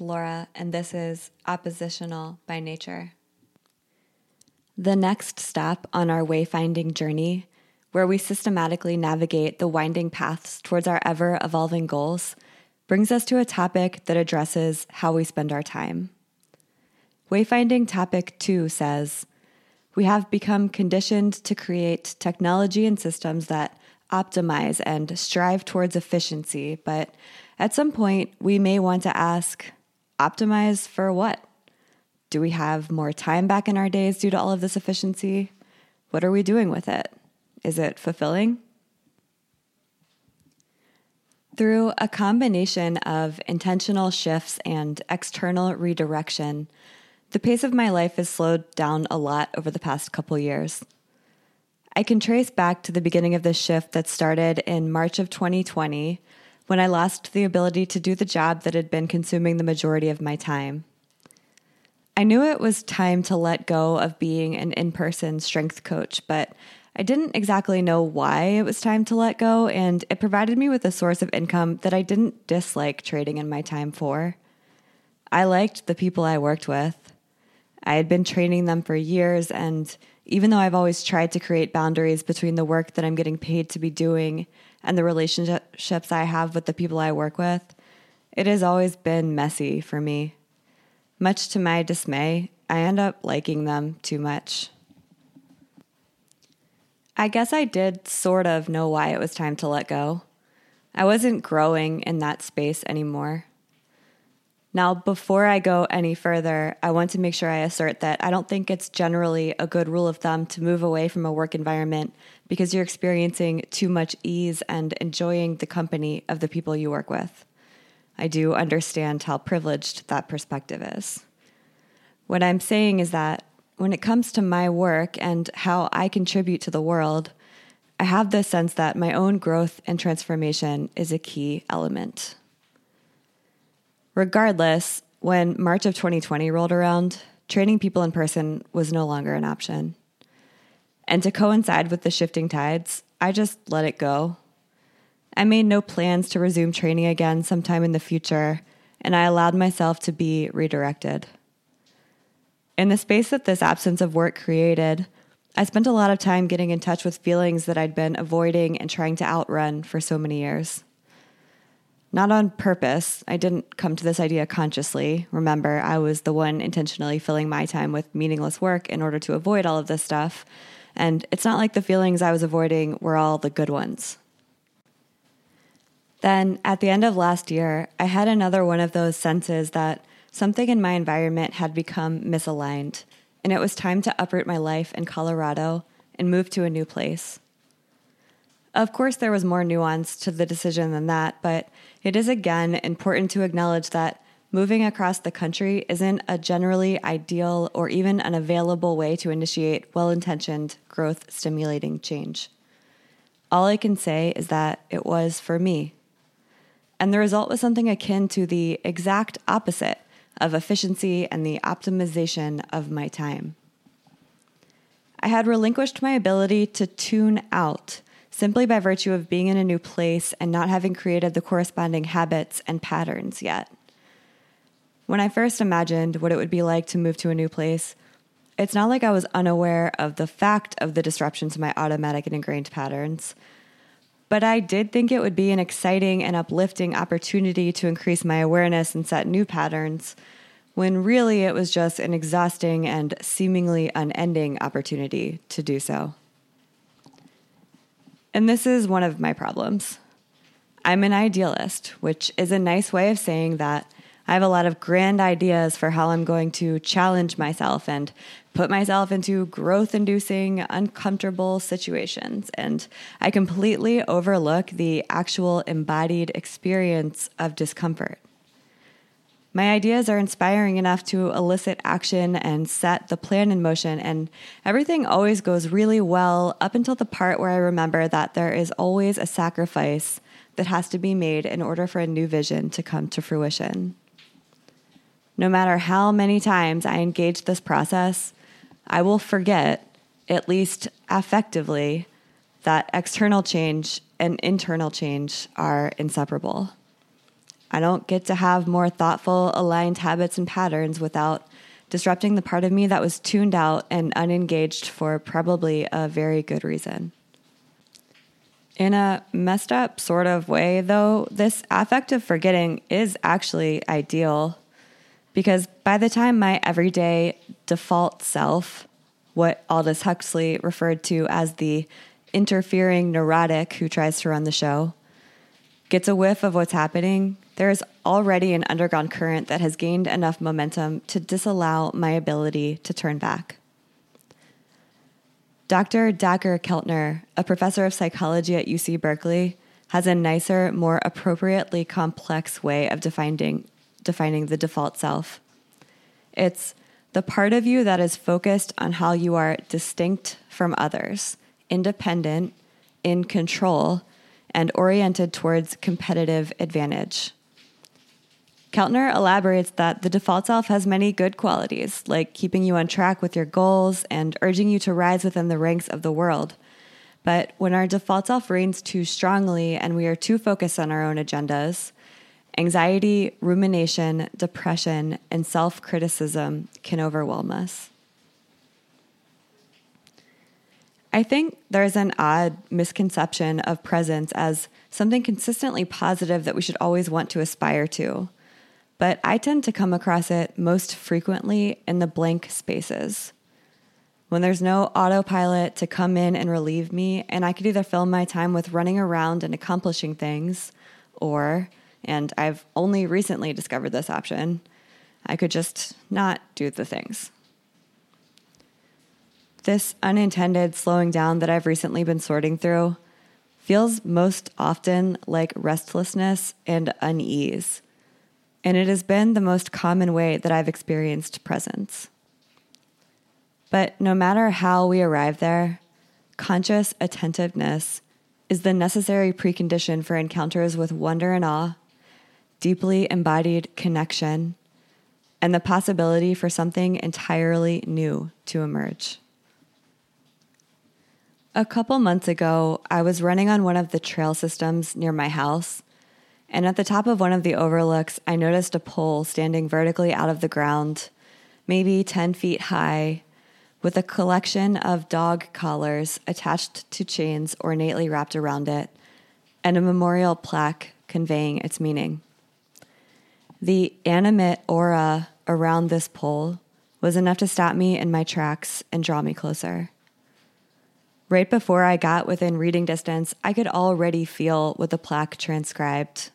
Laura, and this is Oppositional by Nature. The next step on our wayfinding journey, where we systematically navigate the winding paths towards our ever evolving goals, brings us to a topic that addresses how we spend our time. Wayfinding topic two says, We have become conditioned to create technology and systems that optimize and strive towards efficiency, but at some point we may want to ask, optimize for what? Do we have more time back in our days due to all of this efficiency? What are we doing with it? Is it fulfilling? Through a combination of intentional shifts and external redirection, the pace of my life has slowed down a lot over the past couple years. I can trace back to the beginning of this shift that started in March of 2020 when I lost the ability to do the job that had been consuming the majority of my time. I knew it was time to let go of being an in person strength coach, but I didn't exactly know why it was time to let go, and it provided me with a source of income that I didn't dislike trading in my time for. I liked the people I worked with. I had been training them for years, and even though I've always tried to create boundaries between the work that I'm getting paid to be doing and the relationships I have with the people I work with, it has always been messy for me. Much to my dismay, I end up liking them too much. I guess I did sort of know why it was time to let go. I wasn't growing in that space anymore. Now, before I go any further, I want to make sure I assert that I don't think it's generally a good rule of thumb to move away from a work environment because you're experiencing too much ease and enjoying the company of the people you work with. I do understand how privileged that perspective is. What I'm saying is that when it comes to my work and how I contribute to the world, I have the sense that my own growth and transformation is a key element. Regardless, when March of 2020 rolled around, training people in person was no longer an option. And to coincide with the shifting tides, I just let it go. I made no plans to resume training again sometime in the future, and I allowed myself to be redirected. In the space that this absence of work created, I spent a lot of time getting in touch with feelings that I'd been avoiding and trying to outrun for so many years. Not on purpose. I didn't come to this idea consciously. Remember, I was the one intentionally filling my time with meaningless work in order to avoid all of this stuff. And it's not like the feelings I was avoiding were all the good ones. Then, at the end of last year, I had another one of those senses that something in my environment had become misaligned, and it was time to uproot my life in Colorado and move to a new place. Of course, there was more nuance to the decision than that, but it is again important to acknowledge that moving across the country isn't a generally ideal or even an available way to initiate well intentioned, growth stimulating change. All I can say is that it was for me. And the result was something akin to the exact opposite of efficiency and the optimization of my time. I had relinquished my ability to tune out simply by virtue of being in a new place and not having created the corresponding habits and patterns yet. When I first imagined what it would be like to move to a new place, it's not like I was unaware of the fact of the disruption to my automatic and ingrained patterns. But I did think it would be an exciting and uplifting opportunity to increase my awareness and set new patterns, when really it was just an exhausting and seemingly unending opportunity to do so. And this is one of my problems. I'm an idealist, which is a nice way of saying that I have a lot of grand ideas for how I'm going to challenge myself and put myself into growth inducing, uncomfortable situations. And I completely overlook the actual embodied experience of discomfort. My ideas are inspiring enough to elicit action and set the plan in motion, and everything always goes really well up until the part where I remember that there is always a sacrifice that has to be made in order for a new vision to come to fruition. No matter how many times I engage this process, I will forget, at least affectively, that external change and internal change are inseparable. I don't get to have more thoughtful, aligned habits and patterns without disrupting the part of me that was tuned out and unengaged for probably a very good reason. In a messed up sort of way, though, this affective forgetting is actually ideal because by the time my everyday default self, what Aldous Huxley referred to as the interfering neurotic who tries to run the show, gets a whiff of what's happening, there is already an underground current that has gained enough momentum to disallow my ability to turn back. Dr. Dacher Keltner, a professor of psychology at UC Berkeley, has a nicer, more appropriately complex way of defining, defining the default self. It's the part of you that is focused on how you are distinct from others, independent, in control, and oriented towards competitive advantage. Keltner elaborates that the default self has many good qualities, like keeping you on track with your goals and urging you to rise within the ranks of the world. But when our default self reigns too strongly and we are too focused on our own agendas, anxiety, rumination, depression, and self criticism can overwhelm us. I think there's an odd misconception of presence as something consistently positive that we should always want to aspire to but I tend to come across it most frequently in the blank spaces. When there's no autopilot to come in and relieve me, and I could either fill my time with running around and accomplishing things, or, and I've only recently discovered this option, I could just not do the things. This unintended slowing down that I've recently been sorting through feels most often like restlessness and unease and it has been the most common way that I've experienced presence. But no matter how we arrive there, conscious attentiveness is the necessary precondition for encounters with wonder and awe, deeply embodied connection, and the possibility for something entirely new to emerge. A couple months ago, I was running on one of the trail systems near my house and at the top of one of the overlooks, I noticed a pole standing vertically out of the ground, maybe 10 feet high, with a collection of dog collars attached to chains ornately wrapped around it, and a memorial plaque conveying its meaning. The animate aura around this pole was enough to stop me in my tracks and draw me closer. Right before I got within reading distance, I could already feel what the plaque transcribed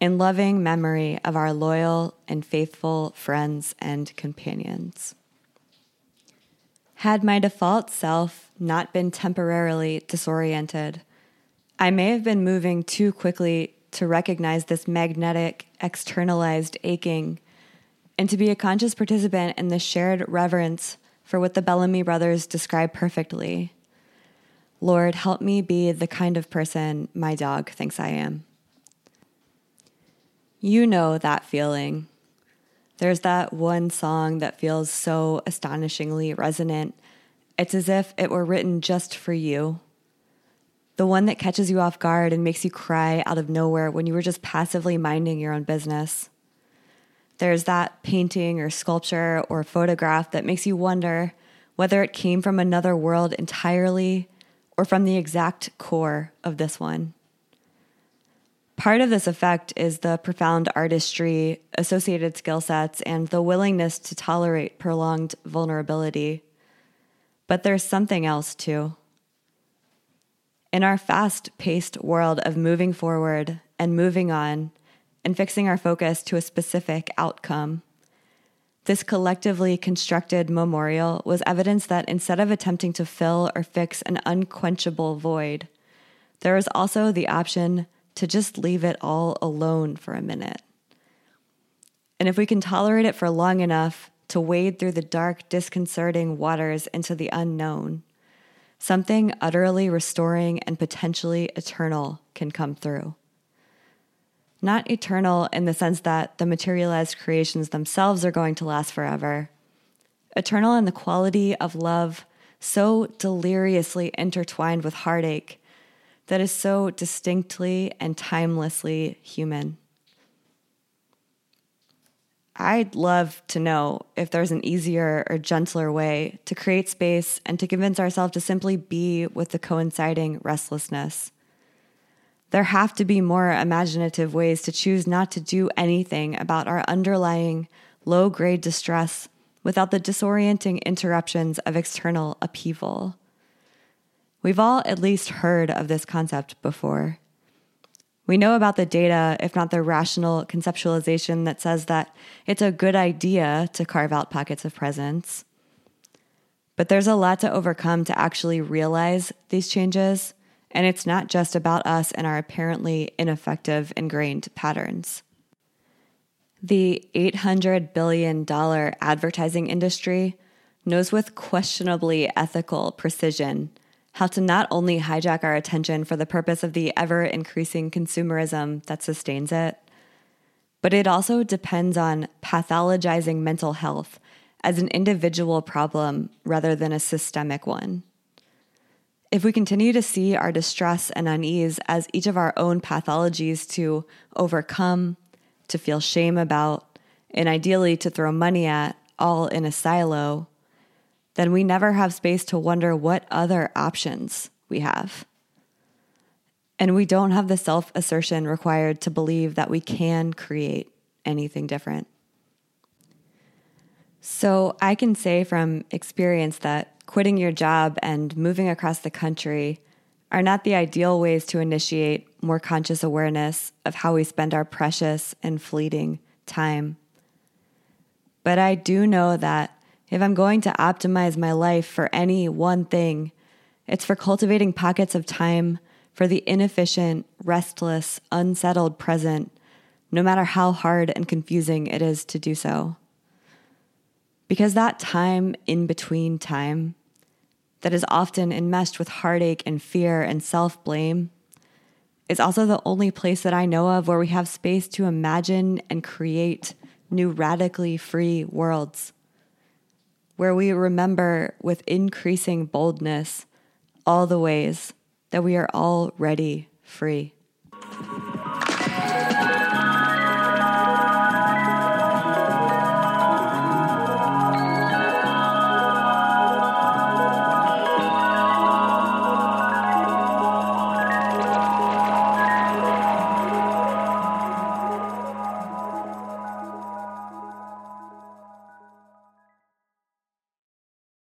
in loving memory of our loyal and faithful friends and companions. Had my default self not been temporarily disoriented, I may have been moving too quickly to recognize this magnetic, externalized aching and to be a conscious participant in the shared reverence for what the Bellamy brothers describe perfectly. Lord, help me be the kind of person my dog thinks I am. You know that feeling. There's that one song that feels so astonishingly resonant. It's as if it were written just for you. The one that catches you off guard and makes you cry out of nowhere when you were just passively minding your own business. There's that painting or sculpture or photograph that makes you wonder whether it came from another world entirely or from the exact core of this one. Part of this effect is the profound artistry, associated skill sets, and the willingness to tolerate prolonged vulnerability. But there's something else too. In our fast paced world of moving forward and moving on and fixing our focus to a specific outcome, this collectively constructed memorial was evidence that instead of attempting to fill or fix an unquenchable void, there is also the option to just leave it all alone for a minute. And if we can tolerate it for long enough to wade through the dark, disconcerting waters into the unknown, something utterly restoring and potentially eternal can come through. Not eternal in the sense that the materialized creations themselves are going to last forever, eternal in the quality of love so deliriously intertwined with heartache that is so distinctly and timelessly human. I'd love to know if there's an easier or gentler way to create space and to convince ourselves to simply be with the coinciding restlessness. There have to be more imaginative ways to choose not to do anything about our underlying low grade distress without the disorienting interruptions of external upheaval. We've all at least heard of this concept before. We know about the data, if not the rational conceptualization that says that it's a good idea to carve out pockets of presence. But there's a lot to overcome to actually realize these changes, and it's not just about us and our apparently ineffective ingrained patterns. The $800 billion advertising industry knows with questionably ethical precision how to not only hijack our attention for the purpose of the ever increasing consumerism that sustains it, but it also depends on pathologizing mental health as an individual problem rather than a systemic one. If we continue to see our distress and unease as each of our own pathologies to overcome, to feel shame about, and ideally to throw money at, all in a silo, then we never have space to wonder what other options we have. And we don't have the self assertion required to believe that we can create anything different. So I can say from experience that quitting your job and moving across the country are not the ideal ways to initiate more conscious awareness of how we spend our precious and fleeting time. But I do know that if I'm going to optimize my life for any one thing, it's for cultivating pockets of time for the inefficient, restless, unsettled present, no matter how hard and confusing it is to do so. Because that time in between time, that is often enmeshed with heartache and fear and self blame, is also the only place that I know of where we have space to imagine and create new radically free worlds where we remember with increasing boldness all the ways that we are already free.